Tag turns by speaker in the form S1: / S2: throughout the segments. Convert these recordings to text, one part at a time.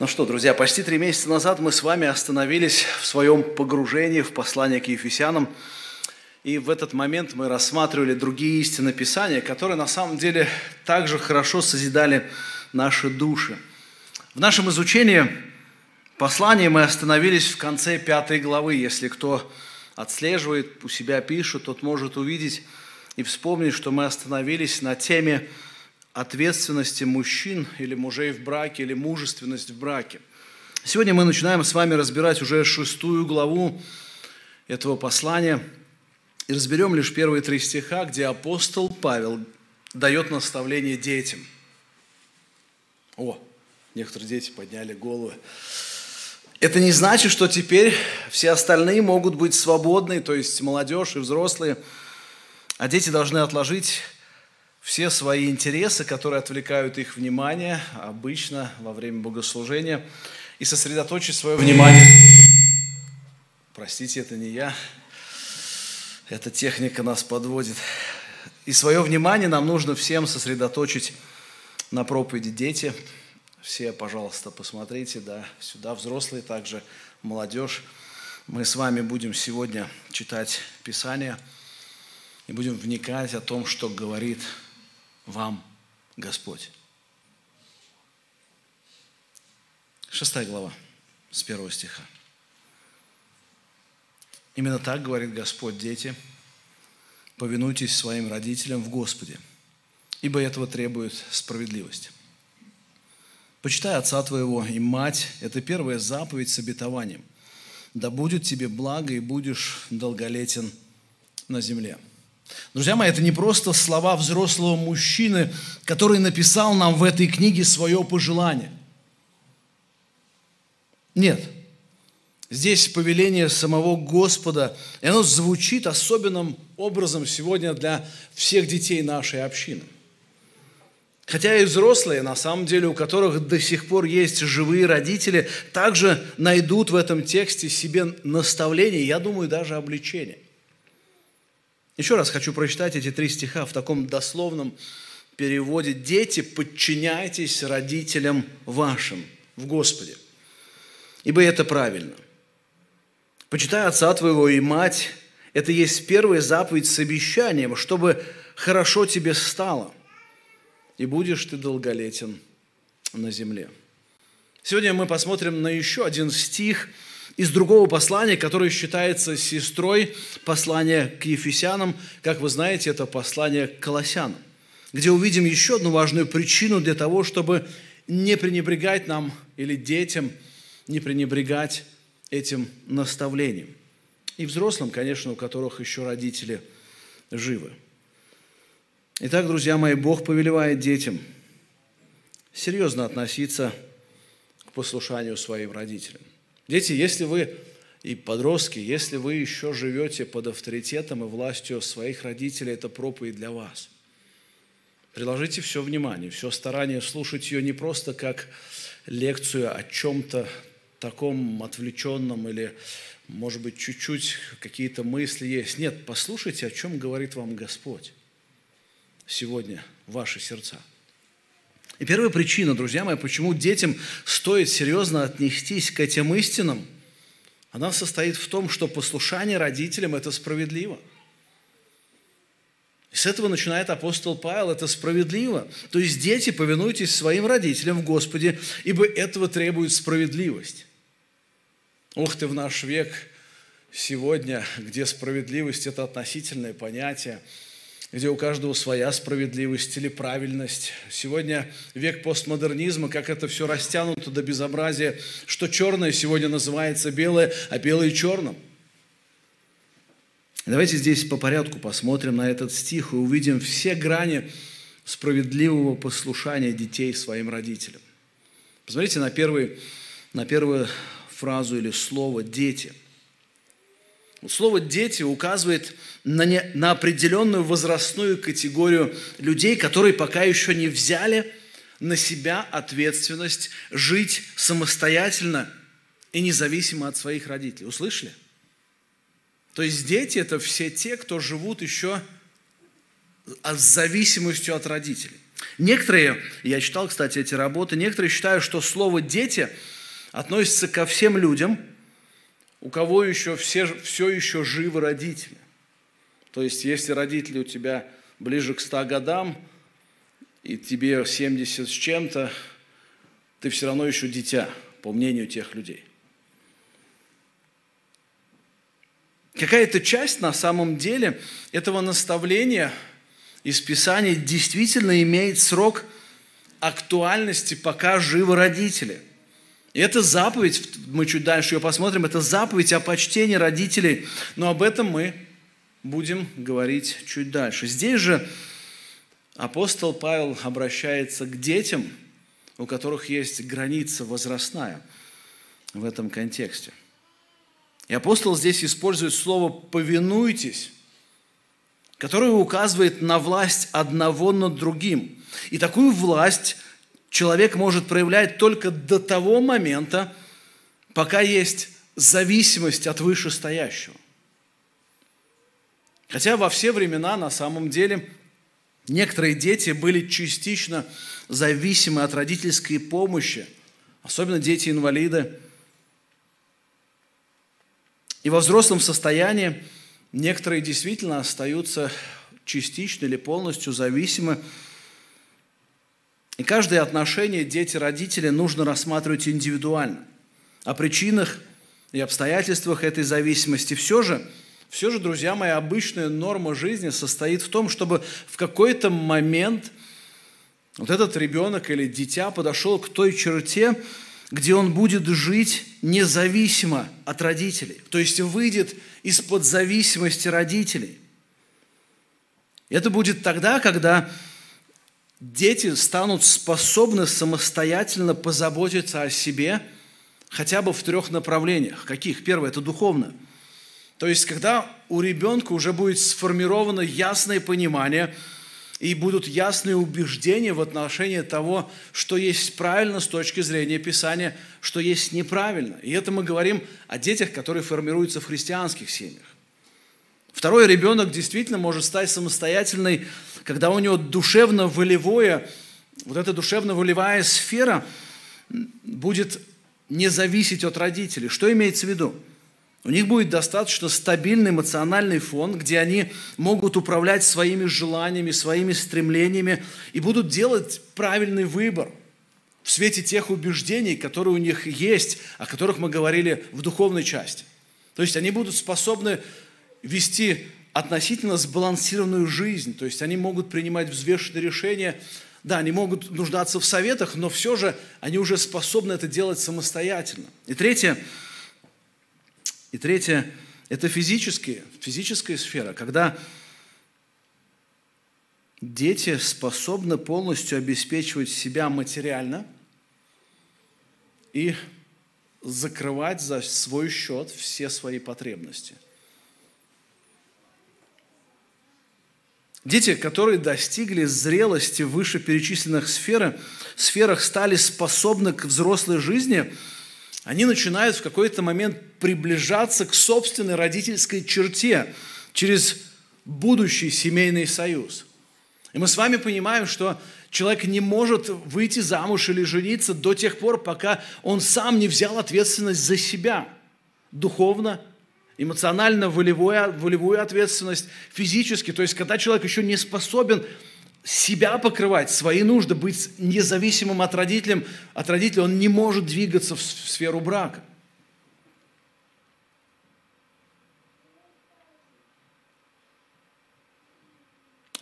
S1: Ну что, друзья, почти три месяца назад мы с вами остановились в своем погружении в послание к Ефесянам. И в этот момент мы рассматривали другие истины Писания, которые на самом деле также хорошо созидали наши души. В нашем изучении послания мы остановились в конце пятой главы. Если кто отслеживает, у себя пишет, тот может увидеть и вспомнить, что мы остановились на теме ответственности мужчин или мужей в браке, или мужественность в браке. Сегодня мы начинаем с вами разбирать уже шестую главу этого послания и разберем лишь первые три стиха, где апостол Павел дает наставление детям. О, некоторые дети подняли головы. Это не значит, что теперь все остальные могут быть свободны, то есть молодежь и взрослые, а дети должны отложить все свои интересы, которые отвлекают их внимание обычно во время богослужения, и сосредоточить свое внимание. Простите, это не я. Эта техника нас подводит. И свое внимание нам нужно всем сосредоточить на проповеди дети. Все, пожалуйста, посмотрите, да, сюда взрослые, также молодежь. Мы с вами будем сегодня читать Писание и будем вникать о том, что говорит вам Господь. Шестая глава, с первого стиха. Именно так говорит Господь, дети, повинуйтесь своим родителям в Господе, ибо этого требует справедливость. Почитай отца твоего и мать, это первая заповедь с обетованием. Да будет тебе благо и будешь долголетен на земле. Друзья мои, это не просто слова взрослого мужчины, который написал нам в этой книге свое пожелание. Нет. Здесь повеление самого Господа, и оно звучит особенным образом сегодня для всех детей нашей общины. Хотя и взрослые, на самом деле, у которых до сих пор есть живые родители, также найдут в этом тексте себе наставление, я думаю, даже обличение – еще раз хочу прочитать эти три стиха в таком дословном переводе. «Дети, подчиняйтесь родителям вашим в Господе, ибо это правильно. Почитай отца твоего и мать, это есть первая заповедь с обещанием, чтобы хорошо тебе стало, и будешь ты долголетен на земле». Сегодня мы посмотрим на еще один стих – из другого послания, которое считается сестрой послания к Ефесянам. Как вы знаете, это послание к Колоссянам, где увидим еще одну важную причину для того, чтобы не пренебрегать нам или детям, не пренебрегать этим наставлением. И взрослым, конечно, у которых еще родители живы. Итак, друзья мои, Бог повелевает детям серьезно относиться к послушанию своим родителям. Дети, если вы и подростки, если вы еще живете под авторитетом и властью своих родителей, это проповедь для вас. Приложите все внимание, все старание слушать ее не просто как лекцию о чем-то таком отвлеченном или, может быть, чуть-чуть какие-то мысли есть. Нет, послушайте, о чем говорит вам Господь сегодня ваши сердца. И первая причина, друзья мои, почему детям стоит серьезно отнестись к этим истинам, она состоит в том, что послушание родителям – это справедливо. И с этого начинает апостол Павел, это справедливо. То есть дети, повинуйтесь своим родителям в Господе, ибо этого требует справедливость. Ух ты, в наш век сегодня, где справедливость – это относительное понятие – где у каждого своя справедливость или правильность. Сегодня век постмодернизма, как это все растянуто до безобразия, что черное сегодня называется белое, а белое черным. Давайте здесь по порядку посмотрим на этот стих и увидим все грани справедливого послушания детей своим родителям. Посмотрите на, первый, на первую фразу или слово «дети». Слово «дети» указывает на, не, на определенную возрастную категорию людей, которые пока еще не взяли на себя ответственность жить самостоятельно и независимо от своих родителей. Услышали? То есть дети – это все те, кто живут еще с зависимостью от родителей. Некоторые, я читал, кстати, эти работы, некоторые считают, что слово «дети» относится ко всем людям, у кого еще все, все еще живы родители. То есть, если родители у тебя ближе к 100 годам, и тебе 70 с чем-то, ты все равно еще дитя, по мнению тех людей. Какая-то часть на самом деле этого наставления из Писания действительно имеет срок актуальности, пока живы родители. И это заповедь, мы чуть дальше ее посмотрим, это заповедь о почтении родителей, но об этом мы будем говорить чуть дальше. Здесь же апостол Павел обращается к детям, у которых есть граница возрастная в этом контексте. И апостол здесь использует слово «повинуйтесь», которое указывает на власть одного над другим. И такую власть человек может проявлять только до того момента, пока есть зависимость от вышестоящего. Хотя во все времена на самом деле некоторые дети были частично зависимы от родительской помощи, особенно дети-инвалиды – и во взрослом состоянии некоторые действительно остаются частично или полностью зависимы. И каждое отношение дети-родители нужно рассматривать индивидуально. О причинах и обстоятельствах этой зависимости все же, все же, друзья мои, обычная норма жизни состоит в том, чтобы в какой-то момент вот этот ребенок или дитя подошел к той черте, где он будет жить независимо от родителей, то есть выйдет из-под зависимости родителей. Это будет тогда, когда дети станут способны самостоятельно позаботиться о себе хотя бы в трех направлениях. Каких? Первое – это духовно. То есть, когда у ребенка уже будет сформировано ясное понимание – и будут ясные убеждения в отношении того, что есть правильно с точки зрения Писания, что есть неправильно. И это мы говорим о детях, которые формируются в христианских семьях. Второй ребенок действительно может стать самостоятельной, когда у него душевно-волевое, вот эта душевно-волевая сфера будет не зависеть от родителей. Что имеется в виду? У них будет достаточно стабильный эмоциональный фон, где они могут управлять своими желаниями, своими стремлениями и будут делать правильный выбор в свете тех убеждений, которые у них есть, о которых мы говорили в духовной части. То есть они будут способны вести относительно сбалансированную жизнь, то есть они могут принимать взвешенные решения, да, они могут нуждаться в советах, но все же они уже способны это делать самостоятельно. И третье – и третье – это физические, физическая сфера, когда дети способны полностью обеспечивать себя материально и закрывать за свой счет все свои потребности. Дети, которые достигли зрелости в вышеперечисленных сферах, сферах, стали способны к взрослой жизни – они начинают в какой-то момент приближаться к собственной родительской черте через будущий семейный союз. И мы с вами понимаем, что человек не может выйти замуж или жениться до тех пор, пока он сам не взял ответственность за себя. Духовно, эмоционально, волевую, волевую ответственность, физически. То есть, когда человек еще не способен себя покрывать, свои нужды, быть независимым от родителей, от родителей, он не может двигаться в сферу брака.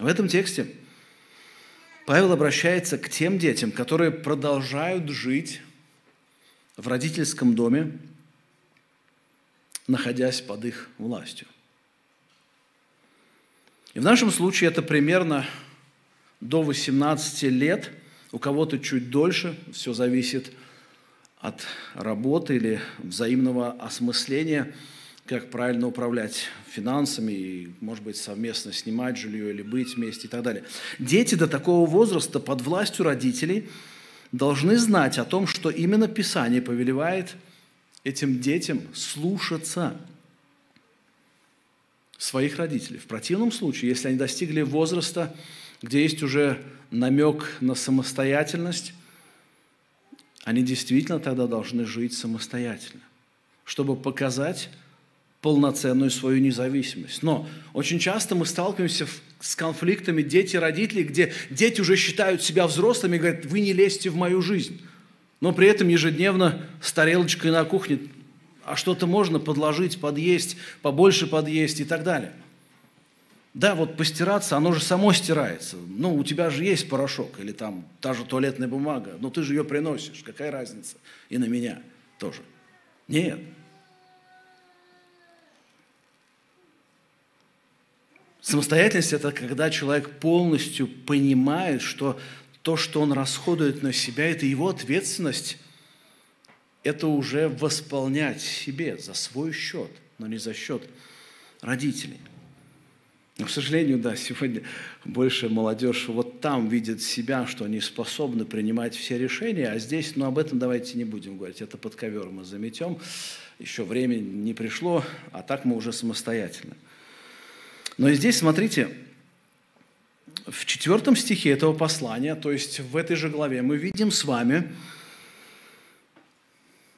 S1: В этом тексте Павел обращается к тем детям, которые продолжают жить в родительском доме, находясь под их властью. И в нашем случае это примерно до 18 лет, у кого-то чуть дольше, все зависит от работы или взаимного осмысления, как правильно управлять финансами и, может быть, совместно снимать жилье или быть вместе и так далее. Дети до такого возраста под властью родителей должны знать о том, что именно Писание повелевает этим детям слушаться своих родителей. В противном случае, если они достигли возраста где есть уже намек на самостоятельность, они действительно тогда должны жить самостоятельно, чтобы показать полноценную свою независимость. Но очень часто мы сталкиваемся с конфликтами дети-родители, где дети уже считают себя взрослыми и говорят, вы не лезьте в мою жизнь. Но при этом ежедневно с тарелочкой на кухне, а что-то можно подложить, подъесть, побольше подъесть и так далее. Да, вот постираться, оно же само стирается. Ну, у тебя же есть порошок или там та же туалетная бумага, но ты же ее приносишь, какая разница? И на меня тоже. Нет, Самостоятельность – это когда человек полностью понимает, что то, что он расходует на себя, это его ответственность. Это уже восполнять себе за свой счет, но не за счет родителей. Но, к сожалению, да, сегодня больше молодежь вот там видит себя, что они способны принимать все решения, а здесь, ну, об этом давайте не будем говорить, это под ковер мы заметем, еще время не пришло, а так мы уже самостоятельно. Но и здесь, смотрите, в четвертом стихе этого послания, то есть в этой же главе, мы видим с вами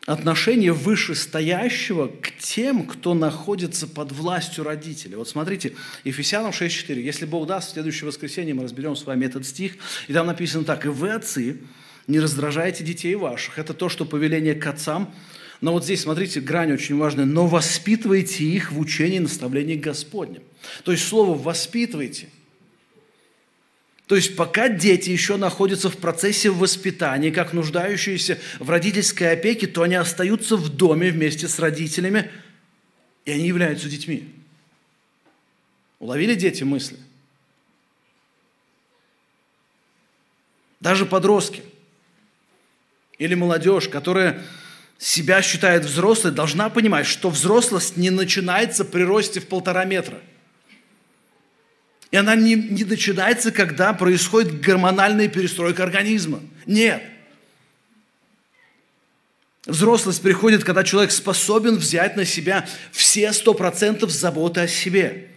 S1: отношение вышестоящего к тем, кто находится под властью родителей. Вот смотрите, Ефесянам 6.4. Если Бог даст, в следующее воскресенье мы разберем с вами этот стих. И там написано так. «И вы, отцы, не раздражайте детей ваших». Это то, что повеление к отцам – но вот здесь, смотрите, грань очень важная. «Но воспитывайте их в учении и наставлении Господнем». То есть слово «воспитывайте». То есть пока дети еще находятся в процессе воспитания, как нуждающиеся в родительской опеке, то они остаются в доме вместе с родителями, и они являются детьми. Уловили дети мысли? Даже подростки или молодежь, которая себя считает взрослой, должна понимать, что взрослость не начинается при росте в полтора метра. И она не, не начинается, когда происходит гормональная перестройка организма. Нет. Взрослость приходит, когда человек способен взять на себя все сто процентов заботы о себе.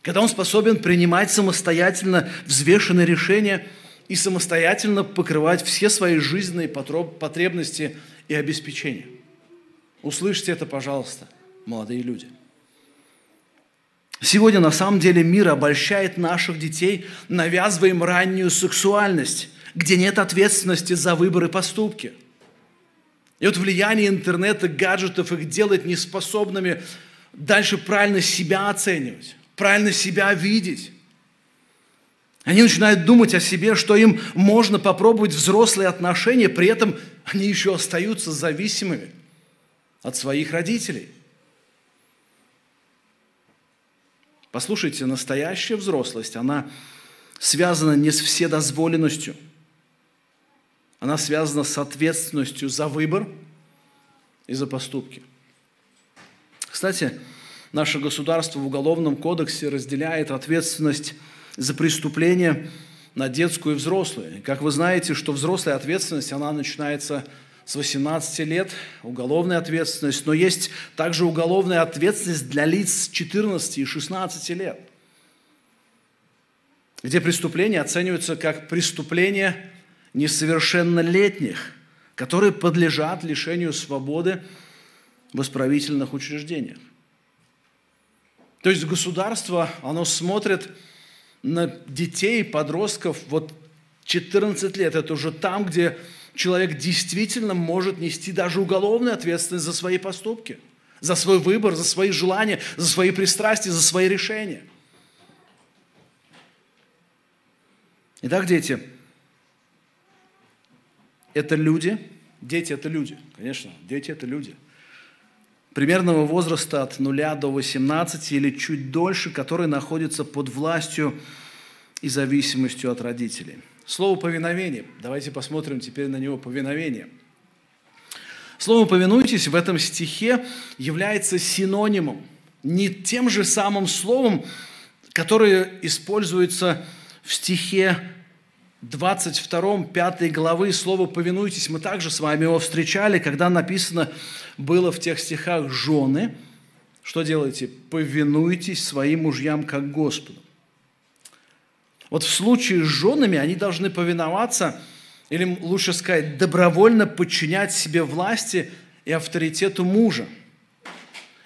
S1: Когда он способен принимать самостоятельно взвешенные решения и самостоятельно покрывать все свои жизненные потребности и обеспечения. Услышьте это, пожалуйста, молодые люди. Сегодня на самом деле мир обольщает наших детей, навязывая им раннюю сексуальность, где нет ответственности за выбор и поступки. И вот влияние интернета, гаджетов их делает неспособными дальше правильно себя оценивать, правильно себя видеть. Они начинают думать о себе, что им можно попробовать взрослые отношения, при этом они еще остаются зависимыми от своих родителей. Послушайте, настоящая взрослость, она связана не с вседозволенностью, она связана с ответственностью за выбор и за поступки. Кстати, наше государство в Уголовном кодексе разделяет ответственность за преступления на детскую и взрослую. Как вы знаете, что взрослая ответственность, она начинается с 18 лет, уголовная ответственность, но есть также уголовная ответственность для лиц с 14 и 16 лет, где преступления оцениваются как преступления несовершеннолетних, которые подлежат лишению свободы в исправительных учреждениях. То есть государство, оно смотрит на детей, подростков, вот 14 лет, это уже там, где человек действительно может нести даже уголовную ответственность за свои поступки, за свой выбор, за свои желания, за свои пристрастия, за свои решения. Итак, дети, это люди, дети это люди, конечно, дети это люди – примерного возраста от 0 до 18 или чуть дольше, которые находятся под властью и зависимостью от родителей. Слово «повиновение». Давайте посмотрим теперь на него «повиновение». Слово «повинуйтесь» в этом стихе является синонимом, не тем же самым словом, которое используется в стихе 22, 5 главы слово «повинуйтесь» мы также с вами его встречали, когда написано было в тех стихах «жены». Что делаете? «Повинуйтесь своим мужьям, как Господу». Вот в случае с женами они должны повиноваться, или лучше сказать, добровольно подчинять себе власти и авторитету мужа.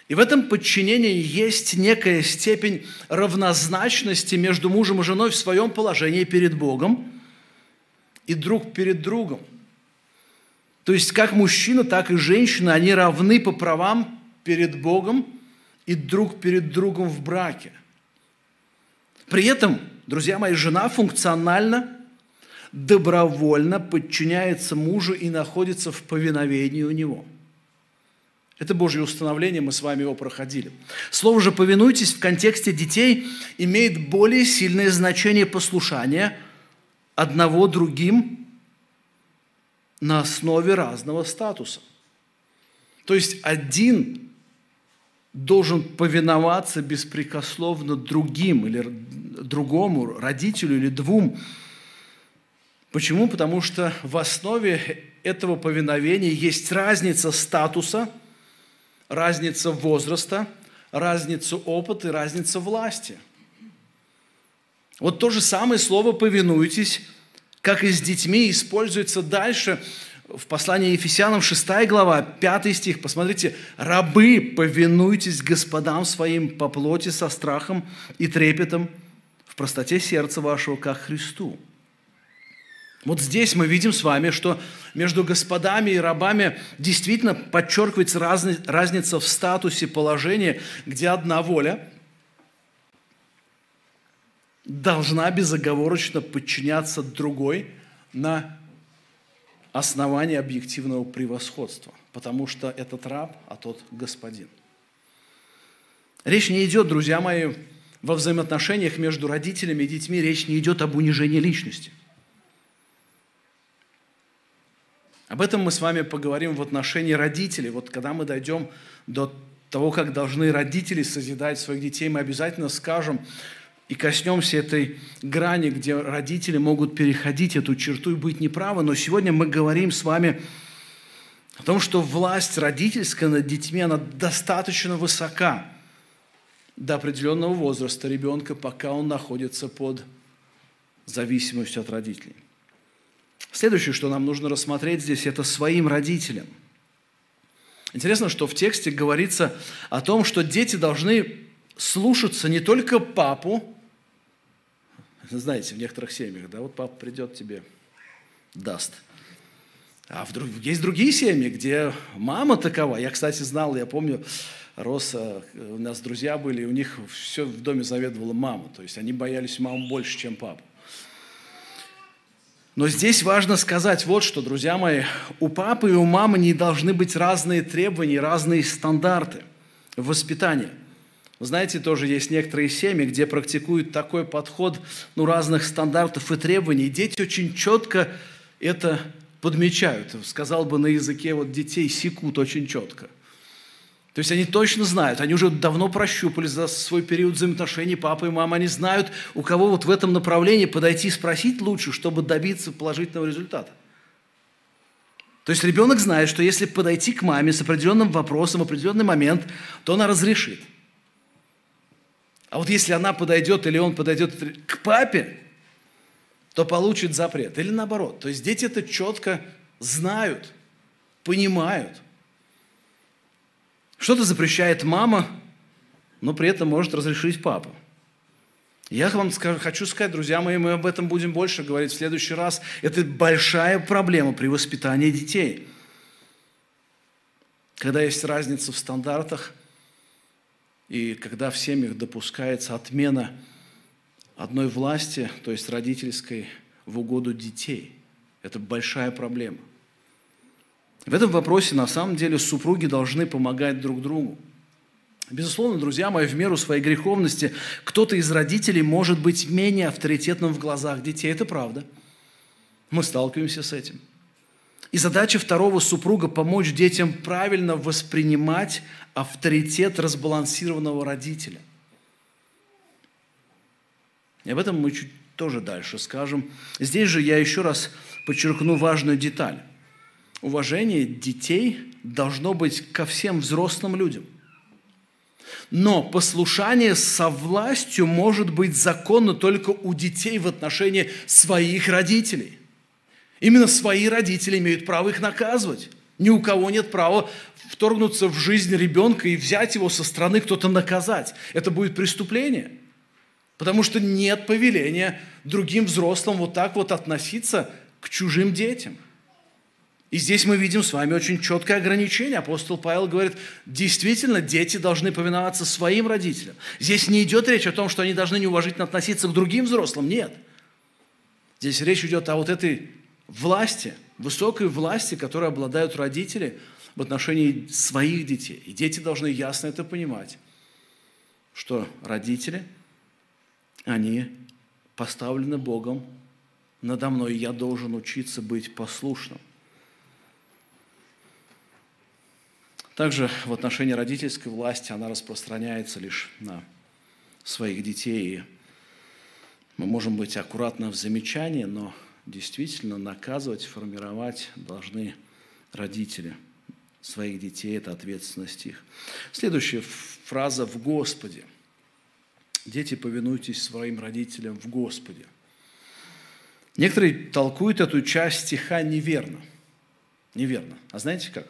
S1: И в этом подчинении есть некая степень равнозначности между мужем и женой в своем положении перед Богом и друг перед другом. То есть как мужчина, так и женщина, они равны по правам перед Богом и друг перед другом в браке. При этом, друзья мои, жена функционально, добровольно подчиняется мужу и находится в повиновении у него. Это Божье установление, мы с вами его проходили. Слово же «повинуйтесь» в контексте детей имеет более сильное значение послушания одного другим на основе разного статуса. То есть один должен повиноваться беспрекословно другим или другому родителю или двум. Почему? Потому что в основе этого повиновения есть разница статуса, разница возраста, разница опыта и разница власти. Вот то же самое слово «повинуйтесь», как и с детьми, используется дальше – в послании Ефесянам 6 глава, 5 стих, посмотрите, «Рабы, повинуйтесь господам своим по плоти со страхом и трепетом, в простоте сердца вашего, как Христу». Вот здесь мы видим с вами, что между господами и рабами действительно подчеркивается разница в статусе положения, где одна воля должна безоговорочно подчиняться другой на основание объективного превосходства, потому что этот раб, а тот господин. Речь не идет, друзья мои, во взаимоотношениях между родителями и детьми, речь не идет об унижении личности. Об этом мы с вами поговорим в отношении родителей. Вот когда мы дойдем до того, как должны родители созидать своих детей, мы обязательно скажем, и коснемся этой грани, где родители могут переходить эту черту и быть неправы. Но сегодня мы говорим с вами о том, что власть родительская над детьми, она достаточно высока до определенного возраста ребенка, пока он находится под зависимостью от родителей. Следующее, что нам нужно рассмотреть здесь, это своим родителям. Интересно, что в тексте говорится о том, что дети должны слушаться не только папу, знаете, в некоторых семьях, да, вот папа придет тебе, даст. А вдруг, есть другие семьи, где мама такова. Я, кстати, знал, я помню, рос, у нас друзья были, у них все в доме заведовала мама. То есть они боялись маму больше, чем папу. Но здесь важно сказать вот что, друзья мои, у папы и у мамы не должны быть разные требования, разные стандарты в воспитании. Вы знаете, тоже есть некоторые семьи, где практикуют такой подход ну, разных стандартов и требований. Дети очень четко это подмечают. Сказал бы на языке вот детей секут очень четко. То есть они точно знают, они уже давно прощупали за свой период взаимоотношений папа и мама, они знают, у кого вот в этом направлении подойти и спросить лучше, чтобы добиться положительного результата. То есть ребенок знает, что если подойти к маме с определенным вопросом в определенный момент, то она разрешит. А вот если она подойдет или он подойдет к папе, то получит запрет. Или наоборот. То есть дети это четко знают, понимают. Что-то запрещает мама, но при этом может разрешить папа. Я вам скажу, хочу сказать, друзья мои, мы об этом будем больше говорить в следующий раз. Это большая проблема при воспитании детей. Когда есть разница в стандартах – и когда в семьях допускается отмена одной власти, то есть родительской, в угоду детей, это большая проблема. В этом вопросе на самом деле супруги должны помогать друг другу. Безусловно, друзья мои, в меру своей греховности кто-то из родителей может быть менее авторитетным в глазах детей. Это правда. Мы сталкиваемся с этим – и задача второго супруга – помочь детям правильно воспринимать авторитет разбалансированного родителя. И об этом мы чуть тоже дальше скажем. Здесь же я еще раз подчеркну важную деталь. Уважение детей должно быть ко всем взрослым людям. Но послушание со властью может быть законно только у детей в отношении своих родителей. Именно свои родители имеют право их наказывать. Ни у кого нет права вторгнуться в жизнь ребенка и взять его со стороны кто-то наказать. Это будет преступление. Потому что нет повеления другим взрослым вот так вот относиться к чужим детям. И здесь мы видим с вами очень четкое ограничение. Апостол Павел говорит, действительно, дети должны повиноваться своим родителям. Здесь не идет речь о том, что они должны неуважительно относиться к другим взрослым. Нет. Здесь речь идет о вот этой власти, высокой власти, которой обладают родители в отношении своих детей. И дети должны ясно это понимать, что родители, они поставлены Богом надо мной, я должен учиться быть послушным. Также в отношении родительской власти она распространяется лишь на своих детей. И мы можем быть аккуратны в замечании, но действительно наказывать, формировать должны родители своих детей, это ответственность их. Следующая фраза «в Господе». Дети, повинуйтесь своим родителям в Господе. Некоторые толкуют эту часть стиха неверно. Неверно. А знаете как?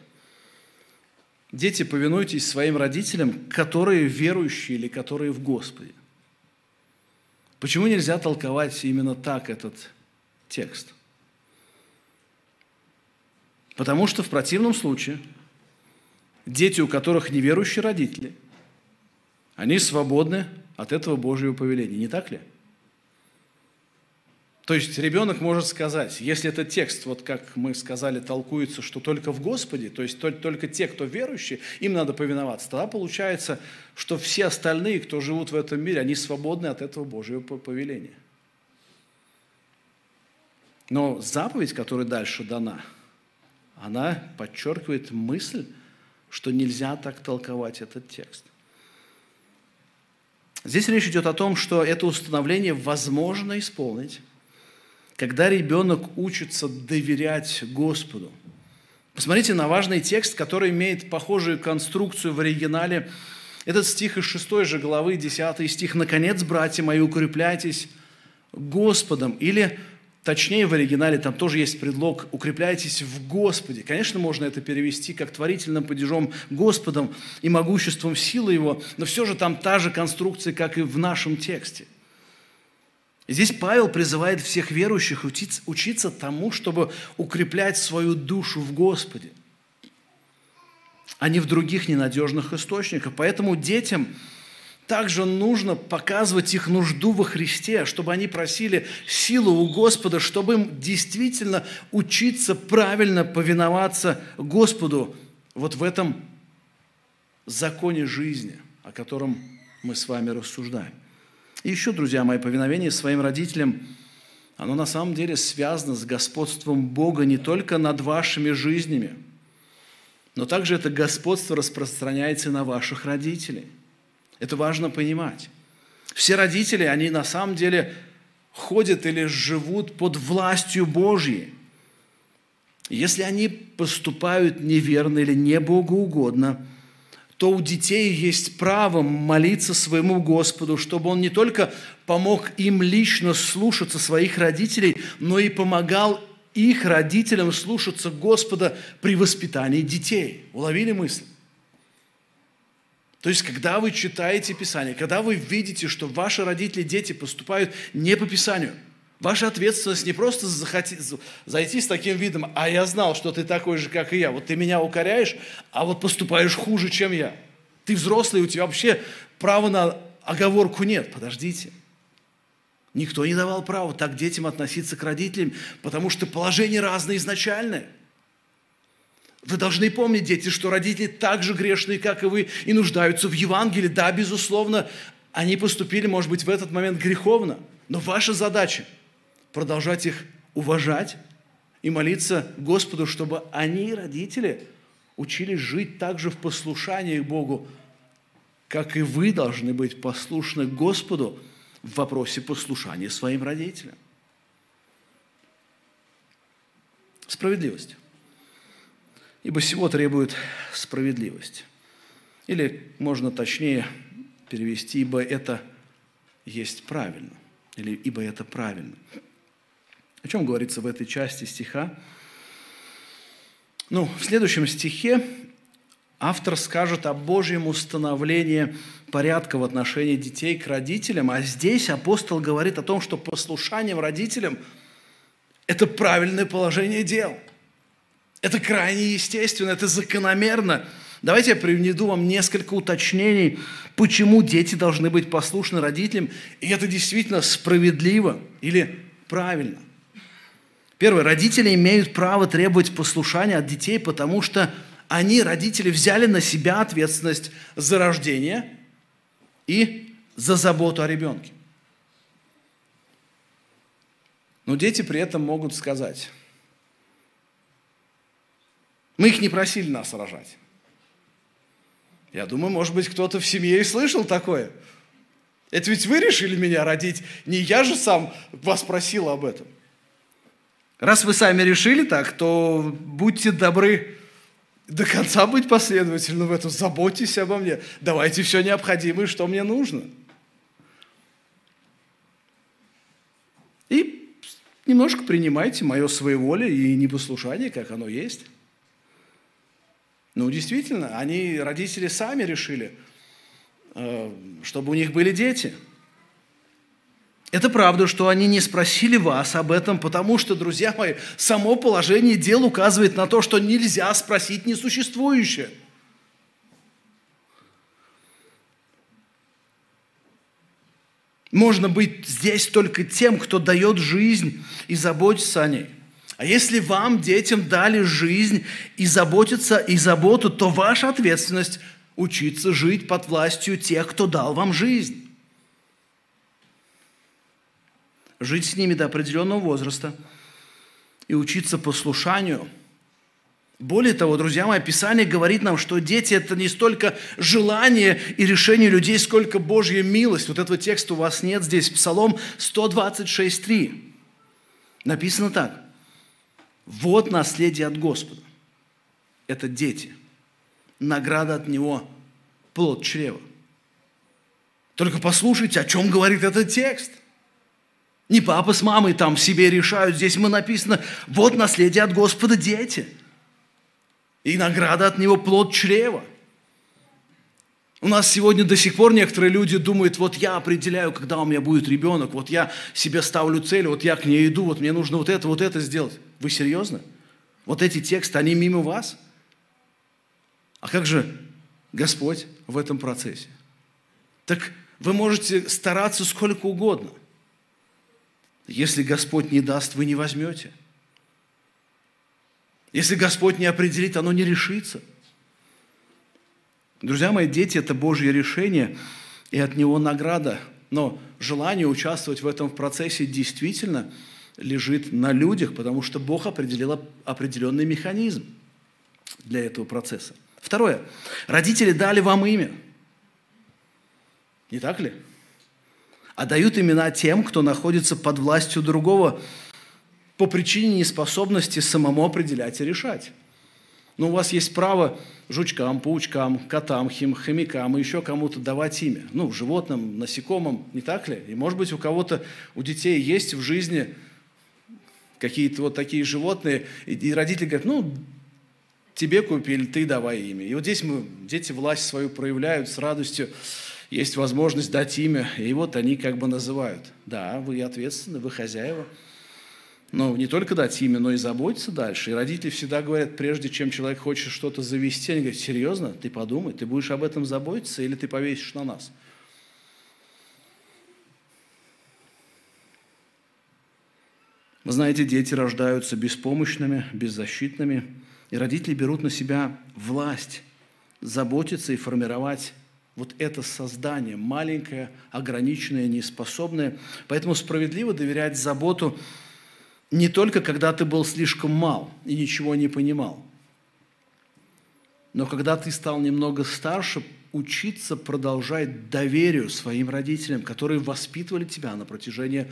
S1: Дети, повинуйтесь своим родителям, которые верующие или которые в Господе. Почему нельзя толковать именно так этот текст? Потому что в противном случае дети, у которых неверующие родители, они свободны от этого Божьего повеления, не так ли? То есть ребенок может сказать, если этот текст, вот как мы сказали, толкуется, что только в Господе, то есть только те, кто верующие, им надо повиноваться, тогда получается, что все остальные, кто живут в этом мире, они свободны от этого Божьего повеления. Но заповедь, которая дальше дана, она подчеркивает мысль, что нельзя так толковать этот текст. Здесь речь идет о том, что это установление возможно исполнить, когда ребенок учится доверять Господу. Посмотрите на важный текст, который имеет похожую конструкцию в оригинале. Этот стих из 6 же главы, 10 стих. «Наконец, братья мои, укрепляйтесь Господом». Или, точнее, в оригинале там тоже есть предлог «укрепляйтесь в Господе». Конечно, можно это перевести как творительным падежом Господом и могуществом силы Его, но все же там та же конструкция, как и в нашем тексте – Здесь Павел призывает всех верующих учиться, учиться тому, чтобы укреплять свою душу в Господе, а не в других ненадежных источниках. Поэтому детям также нужно показывать их нужду во Христе, чтобы они просили силу у Господа, чтобы им действительно учиться правильно повиноваться Господу вот в этом законе жизни, о котором мы с вами рассуждаем. И еще, друзья мои, повиновение своим родителям, оно на самом деле связано с господством Бога не только над вашими жизнями, но также это господство распространяется на ваших родителей. Это важно понимать. Все родители, они на самом деле ходят или живут под властью Божьей. Если они поступают неверно или не богоугодно, то у детей есть право молиться своему Господу, чтобы Он не только помог им лично слушаться своих родителей, но и помогал их родителям слушаться Господа при воспитании детей. Уловили мысль? То есть, когда вы читаете Писание, когда вы видите, что ваши родители, дети поступают не по Писанию – Ваша ответственность не просто захоти, зайти с таким видом, а я знал, что ты такой же, как и я. Вот ты меня укоряешь, а вот поступаешь хуже, чем я. Ты взрослый, у тебя вообще права на оговорку нет. Подождите. Никто не давал права так детям относиться к родителям, потому что положение разное изначальное. Вы должны помнить, дети, что родители так же грешные, как и вы, и нуждаются в Евангелии. Да, безусловно, они поступили, может быть, в этот момент греховно, но ваша задача – продолжать их уважать и молиться Господу, чтобы они, родители, учились жить также в послушании к Богу, как и вы должны быть послушны Господу в вопросе послушания своим родителям. Справедливость. Ибо всего требует справедливость. Или можно точнее перевести, ибо это есть правильно. Или ибо это правильно. О чем говорится в этой части стиха? Ну, в следующем стихе автор скажет о Божьем установлении порядка в отношении детей к родителям, а здесь апостол говорит о том, что послушанием родителям – это правильное положение дел. Это крайне естественно, это закономерно. Давайте я приведу вам несколько уточнений, почему дети должны быть послушны родителям, и это действительно справедливо или правильно. Первое. Родители имеют право требовать послушания от детей, потому что они, родители, взяли на себя ответственность за рождение и за заботу о ребенке. Но дети при этом могут сказать, мы их не просили нас рожать. Я думаю, может быть, кто-то в семье и слышал такое. Это ведь вы решили меня родить, не я же сам вас просил об этом. Раз вы сами решили так, то будьте добры до конца быть последовательным в этом. Заботьтесь обо мне. Давайте все необходимое, что мне нужно. И немножко принимайте мое своеволие и непослушание, как оно есть. Ну, действительно, они, родители, сами решили, э, чтобы у них были дети – это правда, что они не спросили вас об этом, потому что, друзья мои, само положение дел указывает на то, что нельзя спросить несуществующее. Можно быть здесь только тем, кто дает жизнь и заботится о ней. А если вам, детям, дали жизнь и заботиться и заботу, то ваша ответственность – учиться жить под властью тех, кто дал вам жизнь жить с ними до определенного возраста и учиться послушанию. Более того, друзья мои, Писание говорит нам, что дети – это не столько желание и решение людей, сколько Божья милость. Вот этого текста у вас нет здесь. Псалом 126.3. Написано так. «Вот наследие от Господа». Это дети. Награда от Него – плод чрева. Только послушайте, о чем говорит этот текст. Не папа с мамой там себе решают. Здесь мы написано, вот наследие от Господа дети. И награда от Него плод чрева. У нас сегодня до сих пор некоторые люди думают, вот я определяю, когда у меня будет ребенок, вот я себе ставлю цель, вот я к ней иду, вот мне нужно вот это, вот это сделать. Вы серьезно? Вот эти тексты, они мимо вас? А как же Господь в этом процессе? Так вы можете стараться сколько угодно. Если Господь не даст, вы не возьмете. Если Господь не определит, оно не решится. Друзья мои, дети – это Божье решение, и от Него награда. Но желание участвовать в этом процессе действительно лежит на людях, потому что Бог определил определенный механизм для этого процесса. Второе. Родители дали вам имя. Не так ли? а дают имена тем, кто находится под властью другого по причине неспособности самому определять и решать. Но у вас есть право жучкам, паучкам, котам, хим, хомякам и еще кому-то давать имя. Ну, животным, насекомым, не так ли? И, может быть, у кого-то, у детей есть в жизни какие-то вот такие животные, и, и родители говорят, ну, тебе купили, ты давай имя. И вот здесь мы, дети власть свою проявляют с радостью есть возможность дать имя, и вот они как бы называют. Да, вы ответственны, вы хозяева. Но не только дать имя, но и заботиться дальше. И родители всегда говорят, прежде чем человек хочет что-то завести, они говорят, серьезно, ты подумай, ты будешь об этом заботиться или ты повесишь на нас? Вы знаете, дети рождаются беспомощными, беззащитными, и родители берут на себя власть заботиться и формировать вот это создание, маленькое, ограниченное, неспособное. Поэтому справедливо доверять заботу не только когда ты был слишком мал и ничего не понимал, но когда ты стал немного старше, учиться продолжать доверию своим родителям, которые воспитывали тебя на протяжении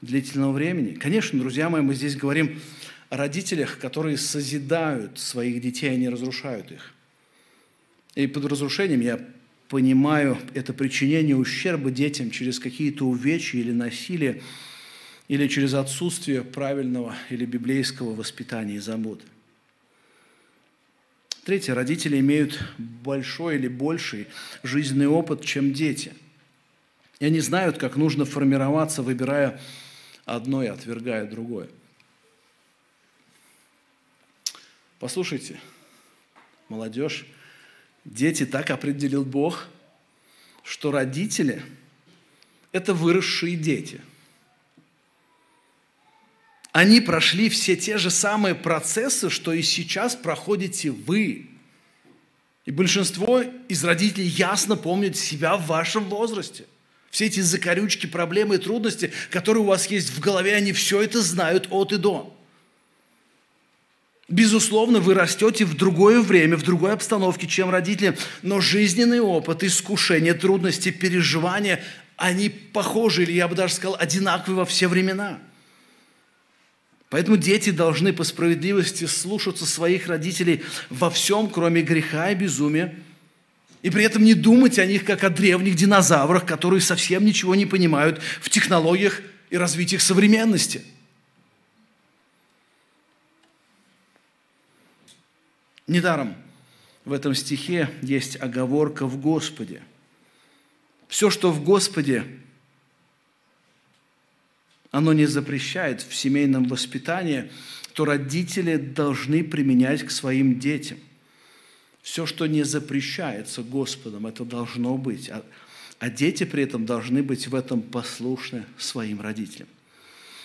S1: длительного времени. Конечно, друзья мои, мы здесь говорим о родителях, которые созидают своих детей, а не разрушают их – И под разрушением я понимаю это причинение ущерба детям через какие-то увечья или насилие, или через отсутствие правильного или библейского воспитания и заботы. Третье. Родители имеют большой или больший жизненный опыт, чем дети. И они знают, как нужно формироваться, выбирая одно и отвергая другое. Послушайте, молодежь, дети так определил Бог, что родители – это выросшие дети. Они прошли все те же самые процессы, что и сейчас проходите вы. И большинство из родителей ясно помнят себя в вашем возрасте. Все эти закорючки, проблемы и трудности, которые у вас есть в голове, они все это знают от и до. Безусловно, вы растете в другое время, в другой обстановке, чем родители, но жизненный опыт, искушения, трудности, переживания, они похожи, или я бы даже сказал, одинаковы во все времена. Поэтому дети должны по справедливости слушаться своих родителей во всем, кроме греха и безумия, и при этом не думать о них, как о древних динозаврах, которые совсем ничего не понимают в технологиях и развитиях современности – Недаром в этом стихе есть оговорка в Господе. Все, что в Господе, оно не запрещает в семейном воспитании, то родители должны применять к своим детям. Все, что не запрещается Господом, это должно быть. А, а дети при этом должны быть в этом послушны своим родителям.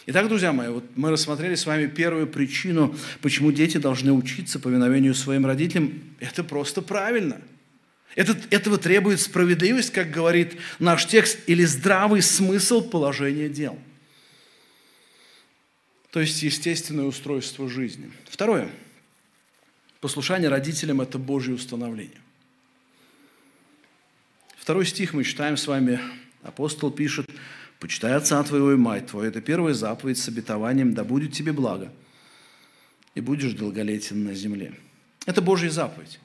S1: Итак, друзья мои, вот мы рассмотрели с вами первую причину, почему дети должны учиться повиновению своим родителям. Это просто правильно. Это, этого требует справедливость, как говорит наш текст, или здравый смысл положения дел. То есть естественное устройство жизни. Второе. Послушание родителям – это Божье установление. Второй стих мы читаем с вами. Апостол пишет, Почитай отца твоего и мать твою. Это первая заповедь с обетованием, да будет тебе благо, и будешь долголетен на земле. Это Божья заповедь.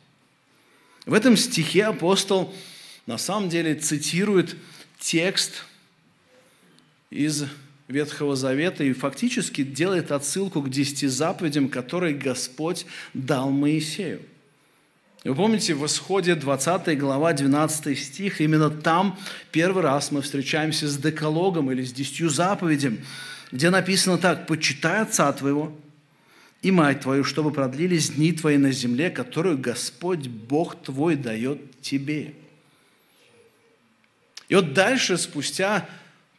S1: В этом стихе апостол на самом деле цитирует текст из Ветхого Завета и фактически делает отсылку к десяти заповедям, которые Господь дал Моисею. Вы помните, в исходе 20 глава, 12 стих, именно там первый раз мы встречаемся с декалогом или с десятью заповедями, где написано так, «Почитай отца твоего и мать твою, чтобы продлились дни твои на земле, которую Господь Бог твой дает тебе». И вот дальше, спустя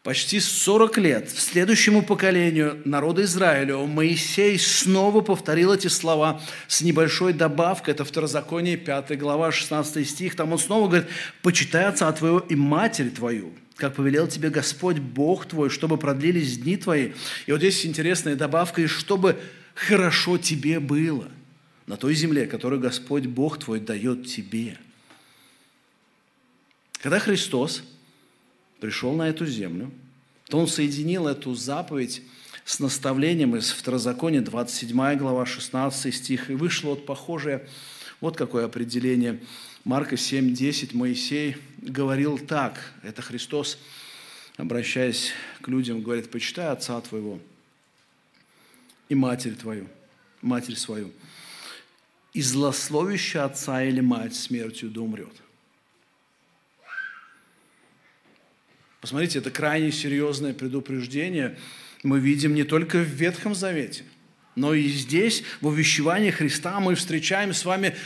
S1: почти 40 лет в следующему поколению народа Израиля Моисей снова повторил эти слова с небольшой добавкой. Это Второзаконие, 5 глава, 16 стих. Там он снова говорит, «Почитай отца твоего и матерь твою, как повелел тебе Господь Бог твой, чтобы продлились дни твои». И вот здесь интересная добавка, «и чтобы хорошо тебе было на той земле, которую Господь Бог твой дает тебе». Когда Христос – пришел на эту землю, то он соединил эту заповедь с наставлением из Второзакония, 27 глава, 16 стих, и вышло вот похожее, вот какое определение. Марка 7, 10, Моисей говорил так, это Христос, обращаясь к людям, говорит, почитай отца твоего и матерь твою, матерь свою, и злословящий отца или мать смертью да умрет. Посмотрите, это крайне серьезное предупреждение мы видим не только в Ветхом Завете, но и здесь, в увещевании Христа, мы встречаем с вами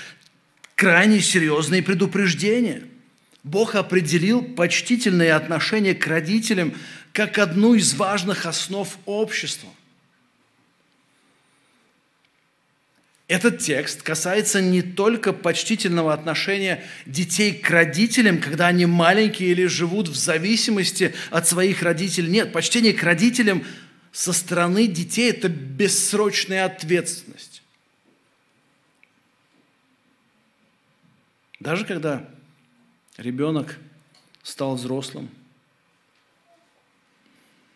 S1: крайне серьезные предупреждения. Бог определил почтительное отношение к родителям как одну из важных основ общества. Этот текст касается не только почтительного отношения детей к родителям, когда они маленькие или живут в зависимости от своих родителей. Нет, почтение к родителям со стороны детей – это бессрочная ответственность. Даже когда ребенок стал взрослым,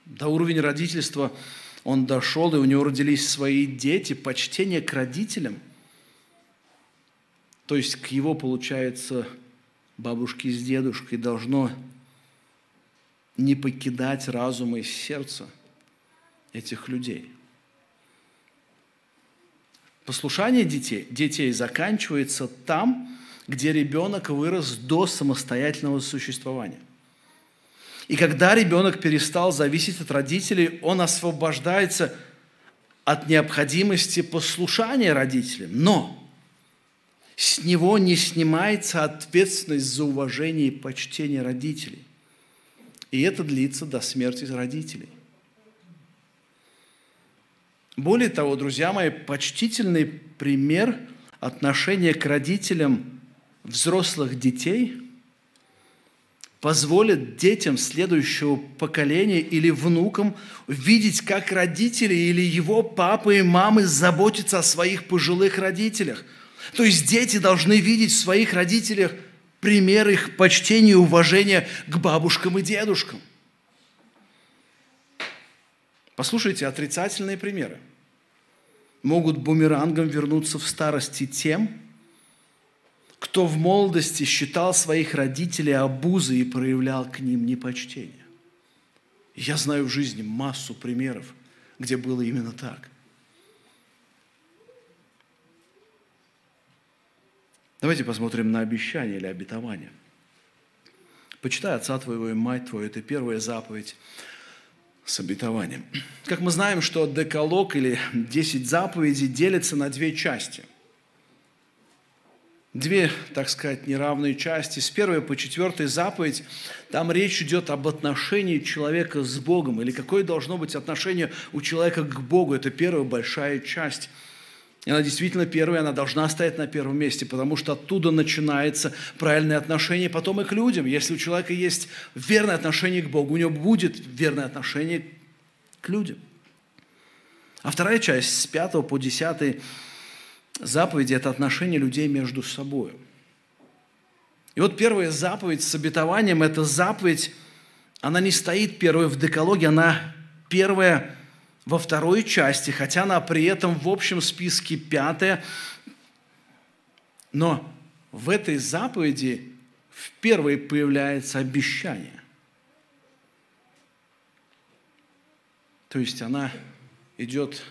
S1: до уровня родительства – он дошел, и у него родились свои дети, почтение к родителям, то есть к его, получается, бабушке с дедушкой должно не покидать разума и сердца этих людей. Послушание детей, детей заканчивается там, где ребенок вырос до самостоятельного существования. И когда ребенок перестал зависеть от родителей, он освобождается от необходимости послушания родителям. Но с него не снимается ответственность за уважение и почтение родителей. И это длится до смерти родителей. Более того, друзья мои, почтительный пример отношения к родителям взрослых детей позволит детям следующего поколения или внукам видеть, как родители или его папы и мамы заботятся о своих пожилых родителях. То есть дети должны видеть в своих родителях пример их почтения и уважения к бабушкам и дедушкам. Послушайте отрицательные примеры. Могут бумерангом вернуться в старости тем, кто в молодости считал своих родителей обузой и проявлял к ним непочтение. Я знаю в жизни массу примеров, где было именно так. Давайте посмотрим на обещание или обетование. Почитай отца твоего и мать твою. Это первая заповедь с обетованием. Как мы знаем, что деколог или 10 заповедей делятся на две части – две, так сказать, неравные части. С первой по четвертой заповедь, там речь идет об отношении человека с Богом, или какое должно быть отношение у человека к Богу. Это первая большая часть. Она действительно первая, она должна стоять на первом месте, потому что оттуда начинается правильное отношение потом и к людям. Если у человека есть верное отношение к Богу, у него будет верное отношение к людям. А вторая часть с 5 по 10 заповеди – это отношения людей между собой. И вот первая заповедь с обетованием – это заповедь, она не стоит первой в декалоге, она первая во второй части, хотя она при этом в общем списке пятая. Но в этой заповеди в первой появляется обещание. То есть она идет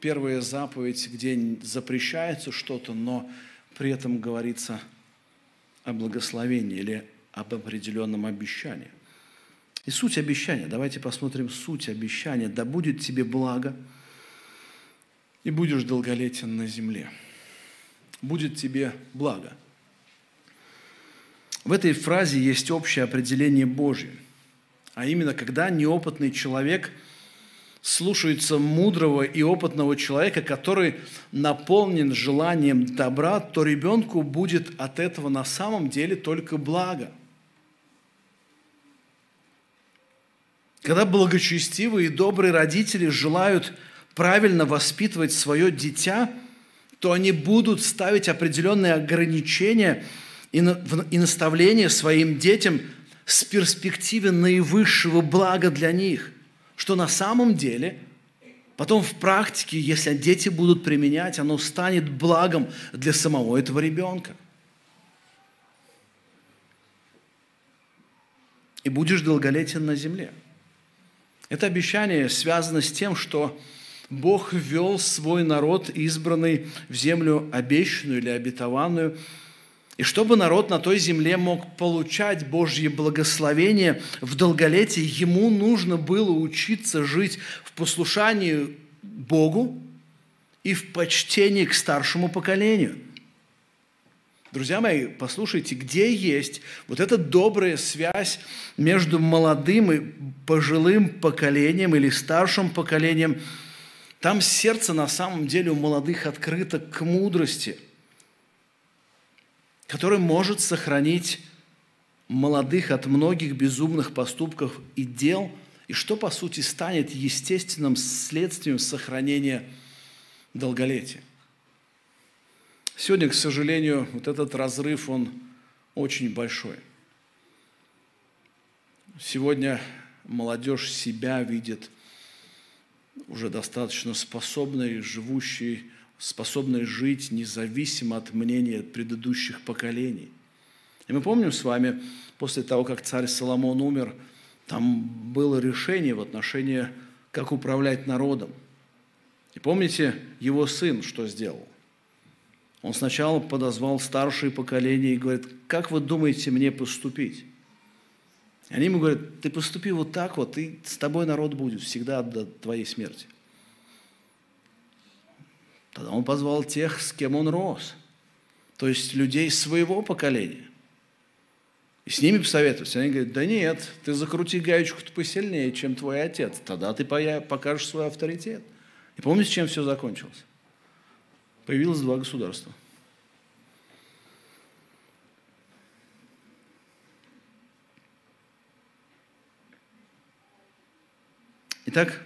S1: первая заповедь, где запрещается что-то, но при этом говорится о благословении или об определенном обещании. И суть обещания, давайте посмотрим суть обещания. Да будет тебе благо, и будешь долголетен на земле. Будет тебе благо. В этой фразе есть общее определение Божье. А именно, когда неопытный человек – слушается мудрого и опытного человека, который наполнен желанием добра, то ребенку будет от этого на самом деле только благо. Когда благочестивые и добрые родители желают правильно воспитывать свое дитя, то они будут ставить определенные ограничения и наставления своим детям с перспективы наивысшего блага для них – что на самом деле потом в практике, если дети будут применять, оно станет благом для самого этого ребенка. И будешь долголетен на земле. Это обещание связано с тем, что Бог ввел свой народ, избранный в землю обещанную или обетованную, и чтобы народ на той земле мог получать Божье благословение в долголетии, ему нужно было учиться жить в послушании Богу и в почтении к старшему поколению. Друзья мои, послушайте, где есть вот эта добрая связь между молодым и пожилым поколением или старшим поколением, там сердце на самом деле у молодых открыто к мудрости – который может сохранить молодых от многих безумных поступков и дел, и что, по сути, станет естественным следствием сохранения долголетия. Сегодня, к сожалению, вот этот разрыв, он очень большой. Сегодня молодежь себя видит уже достаточно способной, живущей способной жить независимо от мнения предыдущих поколений. И мы помним с вами, после того, как царь Соломон умер, там было решение в отношении, как управлять народом. И помните, его сын что сделал? Он сначала подозвал старшие поколения и говорит, как вы думаете мне поступить? И они ему говорят, ты поступи вот так вот, и с тобой народ будет всегда до твоей смерти. Тогда он позвал тех, с кем он рос, то есть людей своего поколения. И с ними посоветоваться. Они говорят, да нет, ты закрути гаечку-то посильнее, чем твой отец. Тогда ты покажешь свой авторитет. И помните, чем все закончилось? Появилось два государства. Итак,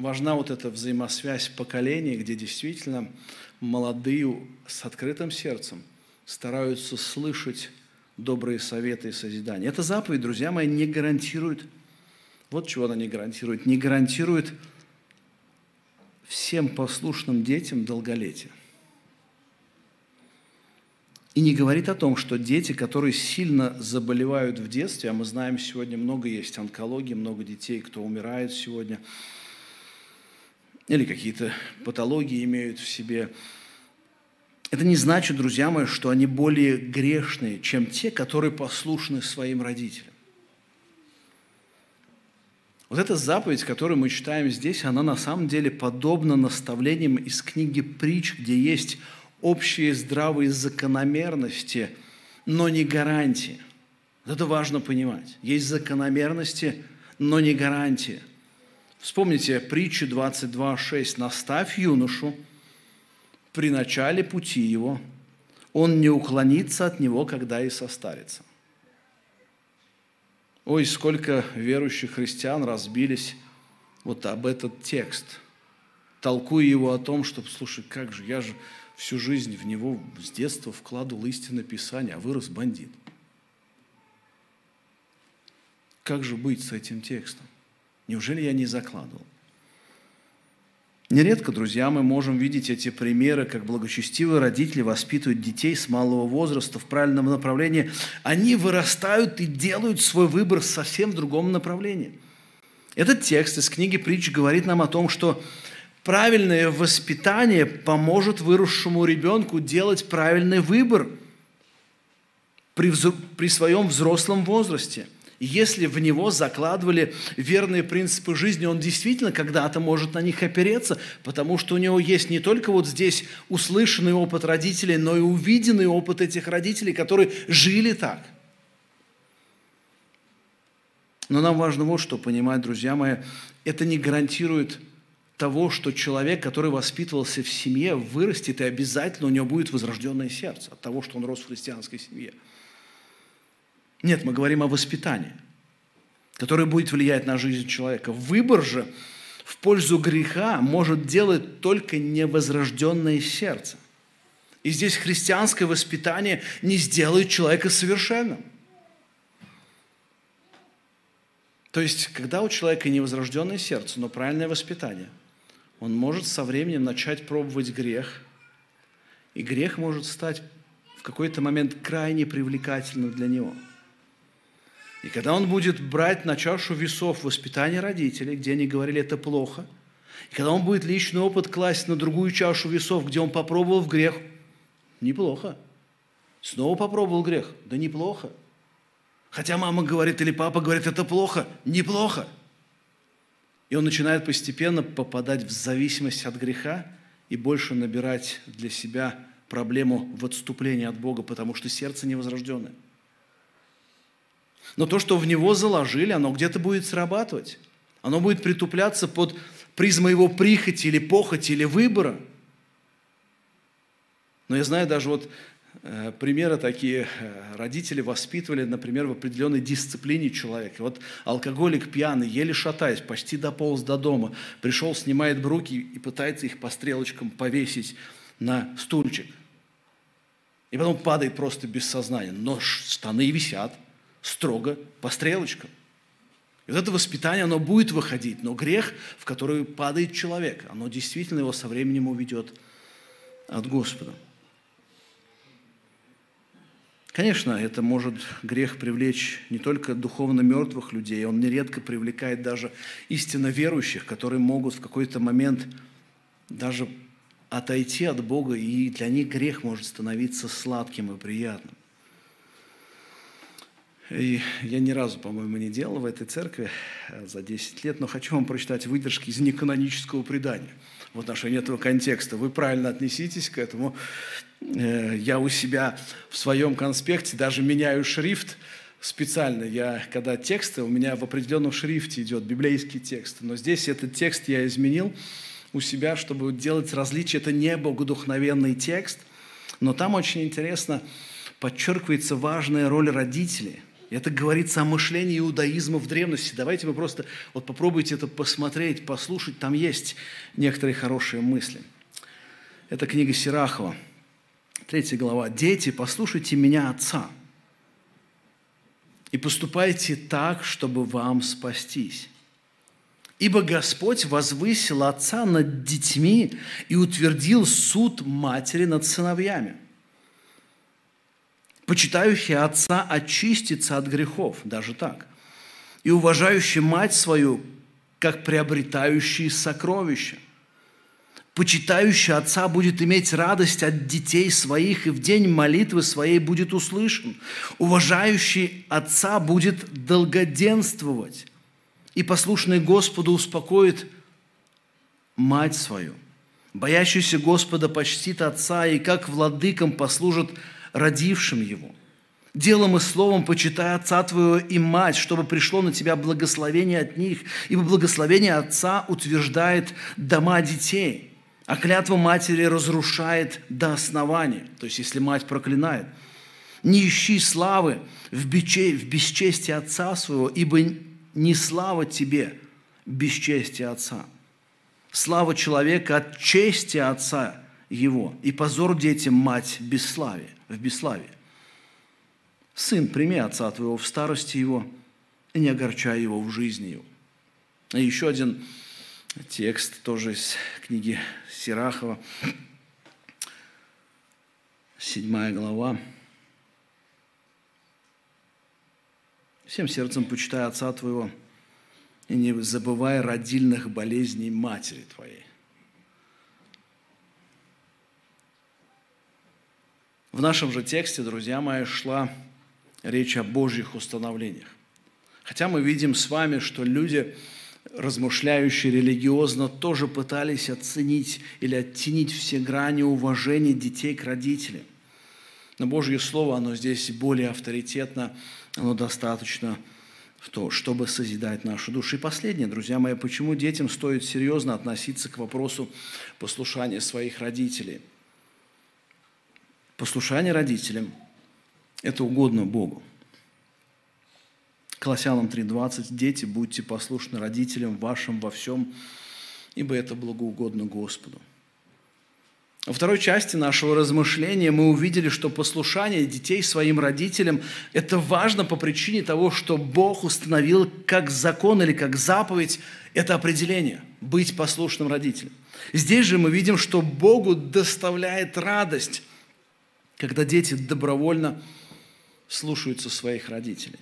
S1: важна вот эта взаимосвязь поколений, где действительно молодые с открытым сердцем стараются слышать добрые советы и созидания. Эта заповедь, друзья мои, не гарантирует, вот чего она не гарантирует, не гарантирует всем послушным детям долголетие. И не говорит о том, что дети, которые сильно заболевают в детстве, а мы знаем, сегодня много есть онкологии, много детей, кто умирает сегодня, или какие-то патологии имеют в себе, это не значит, друзья мои, что они более грешные, чем те, которые послушны своим родителям. Вот эта заповедь, которую мы читаем здесь, она на самом деле подобна наставлениям из книги «Притч», где есть общие здравые закономерности, но не гарантии. Это важно понимать. Есть закономерности, но не гарантии. Вспомните притчу 22.6. «Наставь юношу при начале пути его, он не уклонится от него, когда и состарится». Ой, сколько верующих христиан разбились вот об этот текст, толкуя его о том, что, слушай, как же, я же всю жизнь в него с детства вкладывал истинное Писание, а вырос бандит. Как же быть с этим текстом? Неужели я не закладывал? Нередко, друзья, мы можем видеть эти примеры, как благочестивые родители воспитывают детей с малого возраста в правильном направлении. Они вырастают и делают свой выбор совсем в другом направлении. Этот текст из книги притч говорит нам о том, что Правильное воспитание поможет выросшему ребенку делать правильный выбор при, при своем взрослом возрасте. Если в него закладывали верные принципы жизни, он действительно когда-то может на них опереться, потому что у него есть не только вот здесь услышанный опыт родителей, но и увиденный опыт этих родителей, которые жили так. Но нам важно вот что понимать, друзья мои, это не гарантирует того, что человек, который воспитывался в семье, вырастет, и обязательно у него будет возрожденное сердце от того, что он рос в христианской семье. Нет, мы говорим о воспитании, которое будет влиять на жизнь человека. Выбор же в пользу греха может делать только невозрожденное сердце. И здесь христианское воспитание не сделает человека совершенным. То есть, когда у человека невозрожденное сердце, но правильное воспитание – он может со временем начать пробовать грех, и грех может стать в какой-то момент крайне привлекательным для него. И когда он будет брать на чашу весов воспитание родителей, где они говорили, это плохо, и когда он будет личный опыт класть на другую чашу весов, где он попробовал в грех, неплохо. Снова попробовал грех, да неплохо. Хотя мама говорит или папа говорит, это плохо, неплохо. И он начинает постепенно попадать в зависимость от греха и больше набирать для себя проблему в отступлении от Бога, потому что сердце невозрожденное. Но то, что в него заложили, оно где-то будет срабатывать. Оно будет притупляться под призмой его прихоти или похоти или выбора. Но я знаю даже вот Э, примеры такие э, родители воспитывали, например, в определенной дисциплине человека. Вот алкоголик пьяный, еле шатаясь, почти дополз до дома, пришел, снимает бруки и пытается их по стрелочкам повесить на стульчик. И потом падает просто без сознания. Но штаны висят строго по стрелочкам. И вот это воспитание, оно будет выходить, но грех, в который падает человек, оно действительно его со временем уведет от Господа. Конечно, это может грех привлечь не только духовно мертвых людей, он нередко привлекает даже истинно верующих, которые могут в какой-то момент даже отойти от Бога, и для них грех может становиться сладким и приятным. И я ни разу, по-моему, не делал в этой церкви э, за 10 лет, но хочу вам прочитать выдержки из неканонического предания в отношении этого контекста. Вы правильно отнеситесь к этому. Э, я у себя в своем конспекте даже меняю шрифт специально. Я, когда тексты, у меня в определенном шрифте идет библейский текст, но здесь этот текст я изменил у себя, чтобы делать различие. Это не богодухновенный текст, но там очень интересно подчеркивается важная роль родителей. Это говорится о мышлении иудаизма в древности. Давайте вы просто вот попробуйте это посмотреть, послушать. Там есть некоторые хорошие мысли. Это книга Сирахова – Третья глава. «Дети, послушайте меня, Отца, и поступайте так, чтобы вам спастись. Ибо Господь возвысил Отца над детьми и утвердил суд матери над сыновьями. Почитающий Отца очистится от грехов, даже так, и уважающий мать свою, как приобретающий сокровища – Почитающий отца будет иметь радость от детей своих, и в день молитвы своей будет услышан. Уважающий отца будет долгоденствовать, и послушный Господу успокоит мать свою. Боящийся Господа почтит отца, и как владыкам послужит родившим его. Делом и словом почитай отца твоего и мать, чтобы пришло на тебя благословение от них, ибо благословение отца утверждает дома детей – а клятва матери разрушает до основания. То есть, если мать проклинает. Не ищи славы в, биче, в бесчестии отца своего, ибо не слава тебе бесчестие отца. Слава человека от чести отца его, и позор детям мать бесславие, в бесславии. Сын, прими отца твоего в старости его, и не огорчай его в жизни его. И еще один текст тоже из книги Сирахова, седьмая глава. Всем сердцем почитай отца твоего, и не забывай родильных болезней матери твоей. В нашем же тексте, друзья мои, шла речь о Божьих установлениях. Хотя мы видим с вами, что люди – размышляющие религиозно, тоже пытались оценить или оттенить все грани уважения детей к родителям. Но Божье Слово, оно здесь более авторитетно, оно достаточно в то, чтобы созидать нашу душу. И последнее, друзья мои, почему детям стоит серьезно относиться к вопросу послушания своих родителей. Послушание родителям – это угодно Богу. Колоссянам 3.20. «Дети, будьте послушны родителям вашим во всем, ибо это благоугодно Господу». Во второй части нашего размышления мы увидели, что послушание детей своим родителям – это важно по причине того, что Бог установил как закон или как заповедь это определение – быть послушным родителем. Здесь же мы видим, что Богу доставляет радость, когда дети добровольно слушаются своих родителей.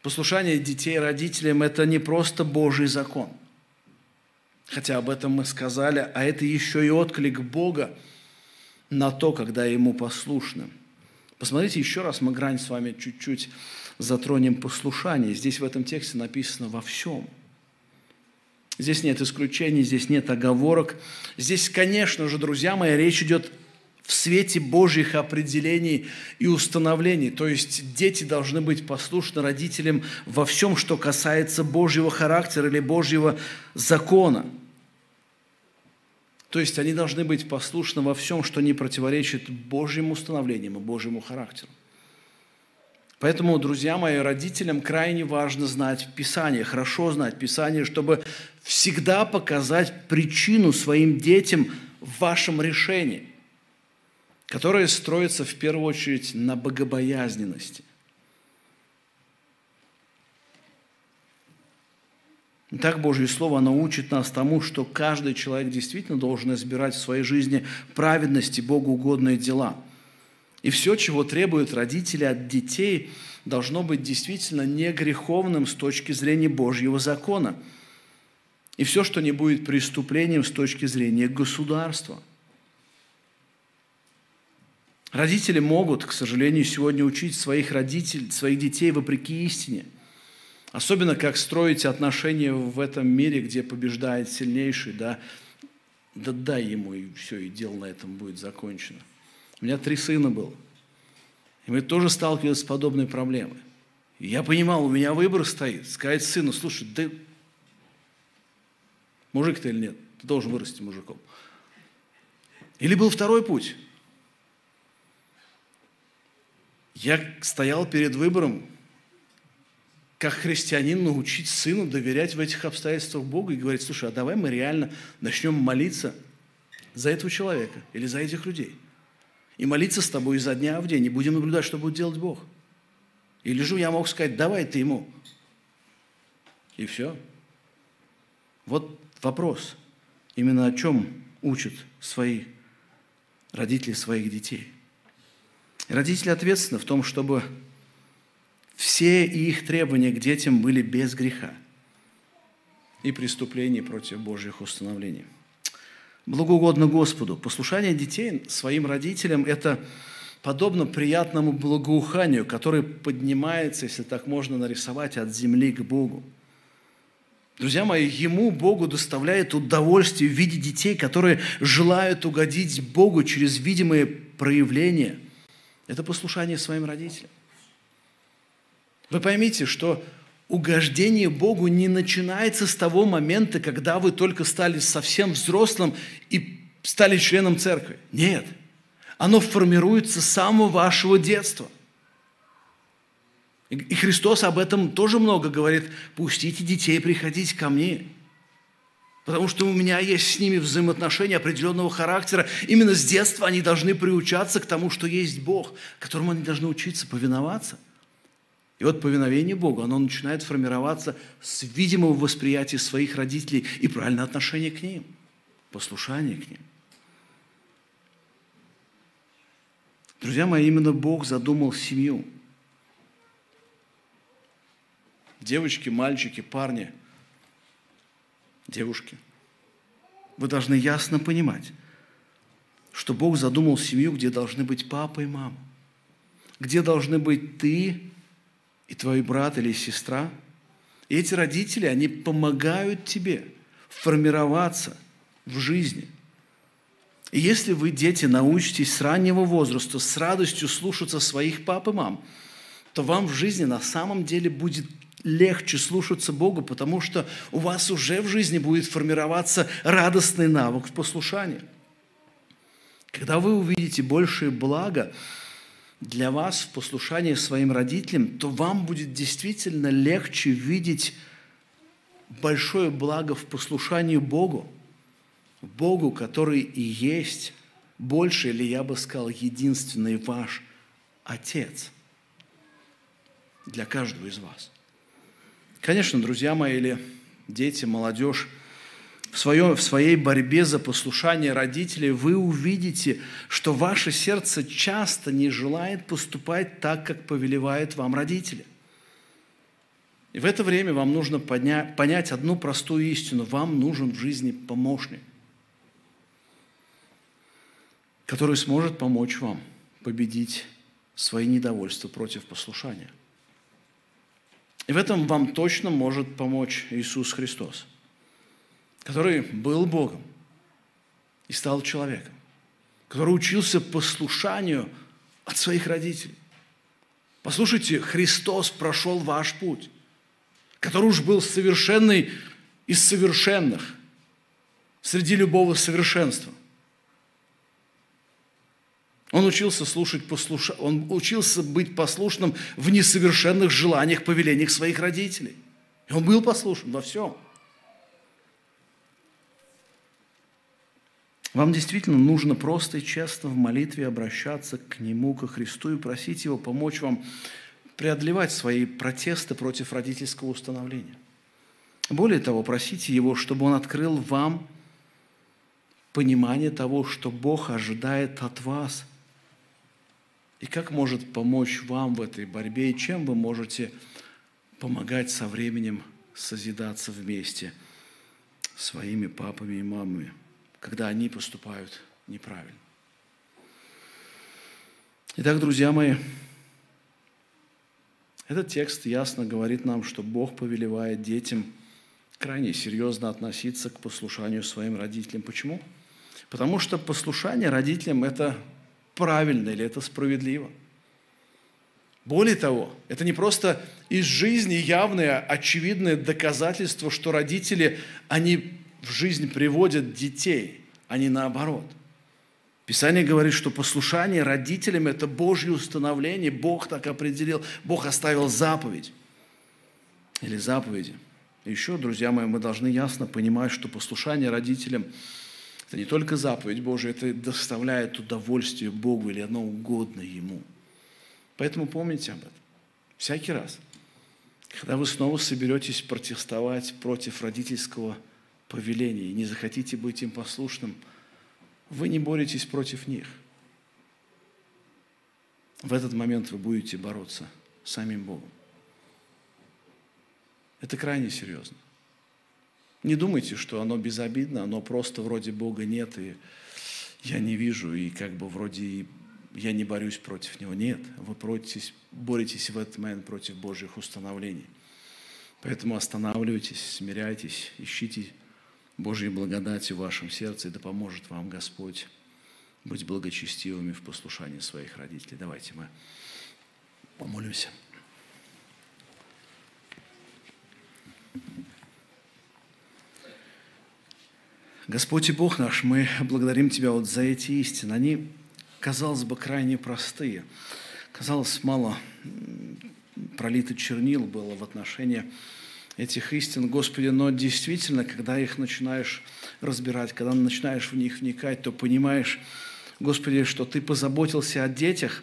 S1: Послушание детей родителям – это не просто Божий закон. Хотя об этом мы сказали, а это еще и отклик Бога на то, когда Ему послушны. Посмотрите еще раз, мы грань с вами чуть-чуть затронем послушание. Здесь в этом тексте написано «во всем». Здесь нет исключений, здесь нет оговорок. Здесь, конечно же, друзья мои, речь идет в свете Божьих определений и установлений. То есть дети должны быть послушны родителям во всем, что касается Божьего характера или Божьего закона. То есть они должны быть послушны во всем, что не противоречит Божьим установлениям и Божьему характеру. Поэтому, друзья мои, родителям крайне важно знать Писание, хорошо знать Писание, чтобы всегда показать причину своим детям в вашем решении – которое строится в первую очередь на богобоязненности. Так Божье Слово, оно учит нас тому, что каждый человек действительно должен избирать в своей жизни праведности, Богу угодные дела. И все, чего требуют родители от детей, должно быть действительно не греховным с точки зрения Божьего закона. И все, что не будет преступлением с точки зрения государства. Родители могут, к сожалению, сегодня учить своих родителей, своих детей вопреки истине – Особенно, как строить отношения в этом мире, где побеждает сильнейший, да, да дай ему, и все, и дело на этом будет закончено. У меня три сына было. И мы тоже сталкивались с подобной проблемой. И я понимал, у меня выбор стоит. Сказать сыну, слушай, да мужик ты или нет, ты должен вырасти мужиком. Или был второй путь. Я стоял перед выбором, как христианин научить сыну доверять в этих обстоятельствах Богу и говорить, слушай, а давай мы реально начнем молиться за этого человека или за этих людей. И молиться с тобой изо дня в день, и будем наблюдать, что будет делать Бог. Или же я мог сказать, давай ты ему. И все. Вот вопрос. Именно о чем учат свои родители своих детей. И родители ответственны в том, чтобы все их требования к детям были без греха и преступлений против Божьих установлений. Благоугодно Господу. Послушание детей своим родителям – это подобно приятному благоуханию, которое поднимается, если так можно нарисовать, от земли к Богу. Друзья мои, ему, Богу, доставляет удовольствие в виде детей, которые желают угодить Богу через видимые проявления. Это послушание своим родителям. Вы поймите, что угождение Богу не начинается с того момента, когда вы только стали совсем взрослым и стали членом церкви. Нет. Оно формируется с самого вашего детства. И Христос об этом тоже много говорит. Пустите детей приходить ко мне. Потому что у меня есть с ними взаимоотношения определенного характера. Именно с детства они должны приучаться к тому, что есть Бог, которому они должны учиться повиноваться. И вот повиновение Богу, оно начинает формироваться с видимого восприятия своих родителей и правильное отношение к ним, послушание к ним. Друзья мои, именно Бог задумал семью. Девочки, мальчики, парни, девушки. Вы должны ясно понимать, что Бог задумал семью, где должны быть папа и мама, где должны быть ты и твой брат или сестра. И эти родители, они помогают тебе формироваться в жизни. И если вы, дети, научитесь с раннего возраста с радостью слушаться своих пап и мам, то вам в жизни на самом деле будет легче слушаться Богу, потому что у вас уже в жизни будет формироваться радостный навык в послушании. Когда вы увидите большее благо – для вас в послушании своим родителям, то вам будет действительно легче видеть большое благо в послушании Богу, Богу, который и есть больше, или я бы сказал, единственный ваш Отец для каждого из вас. Конечно, друзья мои, или дети, молодежь, в, своем, в своей борьбе за послушание родителей, вы увидите, что ваше сердце часто не желает поступать так, как повелевают вам родители. И в это время вам нужно поднять, понять одну простую истину. Вам нужен в жизни помощник, который сможет помочь вам победить свои недовольства против послушания. И в этом вам точно может помочь Иисус Христос – который был Богом и стал человеком, который учился послушанию от своих родителей. Послушайте, Христос прошел ваш путь, который уж был совершенный из совершенных среди любого совершенства. Он учился слушать, послуша... он учился быть послушным в несовершенных желаниях, повелениях своих родителей. И он был послушен во всем – Вам действительно нужно просто и честно в молитве обращаться к Нему, ко Христу и просить Его помочь вам преодолевать свои протесты против родительского установления. Более того, просите Его, чтобы Он открыл вам понимание того, что Бог ожидает от вас, и как может помочь вам в этой борьбе, и чем вы можете помогать со временем созидаться вместе своими папами и мамами, когда они поступают неправильно. Итак, друзья мои, этот текст ясно говорит нам, что Бог повелевает детям крайне серьезно относиться к послушанию своим родителям. Почему? Потому что послушание родителям – это правильно или это справедливо. Более того, это не просто из жизни явное, очевидное доказательство, что родители, они в жизнь приводят детей, а не наоборот. Писание говорит, что послушание родителям – это Божье установление, Бог так определил, Бог оставил заповедь или заповеди. Еще, друзья мои, мы должны ясно понимать, что послушание родителям – это не только заповедь Божия, это доставляет удовольствие Богу или оно угодно Ему. Поэтому помните об этом. Всякий раз, когда вы снова соберетесь протестовать против родительского повеления и не захотите быть им послушным – вы не боретесь против них. В этот момент вы будете бороться с самим Богом. Это крайне серьезно. Не думайте, что оно безобидно, оно просто вроде Бога нет, и я не вижу, и как бы вроде я не борюсь против Него. Нет, вы боретесь, боретесь в этот момент против Божьих установлений. Поэтому останавливайтесь, смиряйтесь, ищите Божьей благодати в вашем сердце, и да поможет вам Господь быть благочестивыми в послушании своих родителей. Давайте мы помолимся. Господь и Бог наш, мы благодарим Тебя вот за эти истины. Они, казалось бы, крайне простые. Казалось, мало пролито чернил было в отношении этих истин, Господи, но действительно, когда их начинаешь разбирать, когда начинаешь в них вникать, то понимаешь, Господи, что Ты позаботился о детях,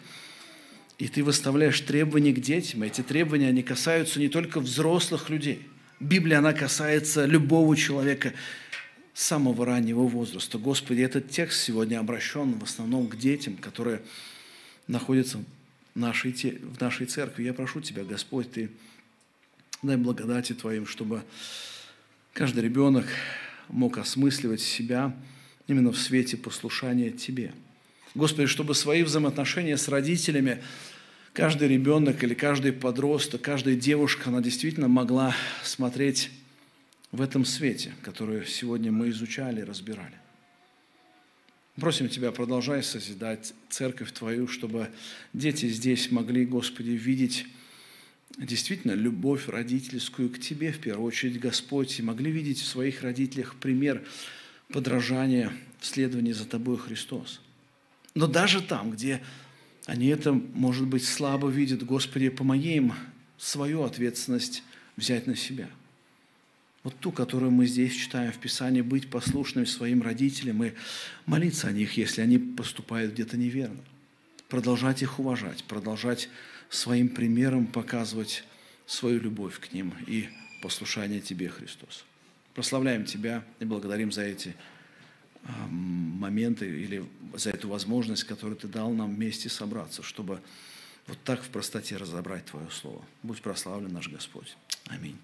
S1: и Ты выставляешь требования к детям. Эти требования, они касаются не только взрослых людей. Библия, она касается любого человека самого раннего возраста. Господи, этот текст сегодня обращен в основном к детям, которые находятся в нашей, в нашей церкви. Я прошу Тебя, Господь, Ты Дай благодати Твоим, чтобы каждый ребенок мог осмысливать себя именно в свете послушания Тебе. Господи, чтобы свои взаимоотношения с родителями каждый ребенок или каждый подросток, каждая девушка, она действительно могла смотреть в этом свете, который сегодня мы изучали и разбирали. Просим Тебя, продолжай созидать церковь Твою, чтобы дети здесь могли, Господи, видеть действительно любовь родительскую к тебе, в первую очередь, Господь, и могли видеть в своих родителях пример подражания в следовании за тобой, Христос. Но даже там, где они это, может быть, слабо видят, Господи, помоги им свою ответственность взять на себя. Вот ту, которую мы здесь читаем в Писании, быть послушными своим родителям и молиться о них, если они поступают где-то неверно. Продолжать их уважать, продолжать своим примером показывать свою любовь к ним и послушание Тебе, Христос. Прославляем Тебя и благодарим за эти моменты или за эту возможность, которую Ты дал нам вместе собраться, чтобы вот так в простоте разобрать Твое Слово. Будь прославлен наш Господь. Аминь.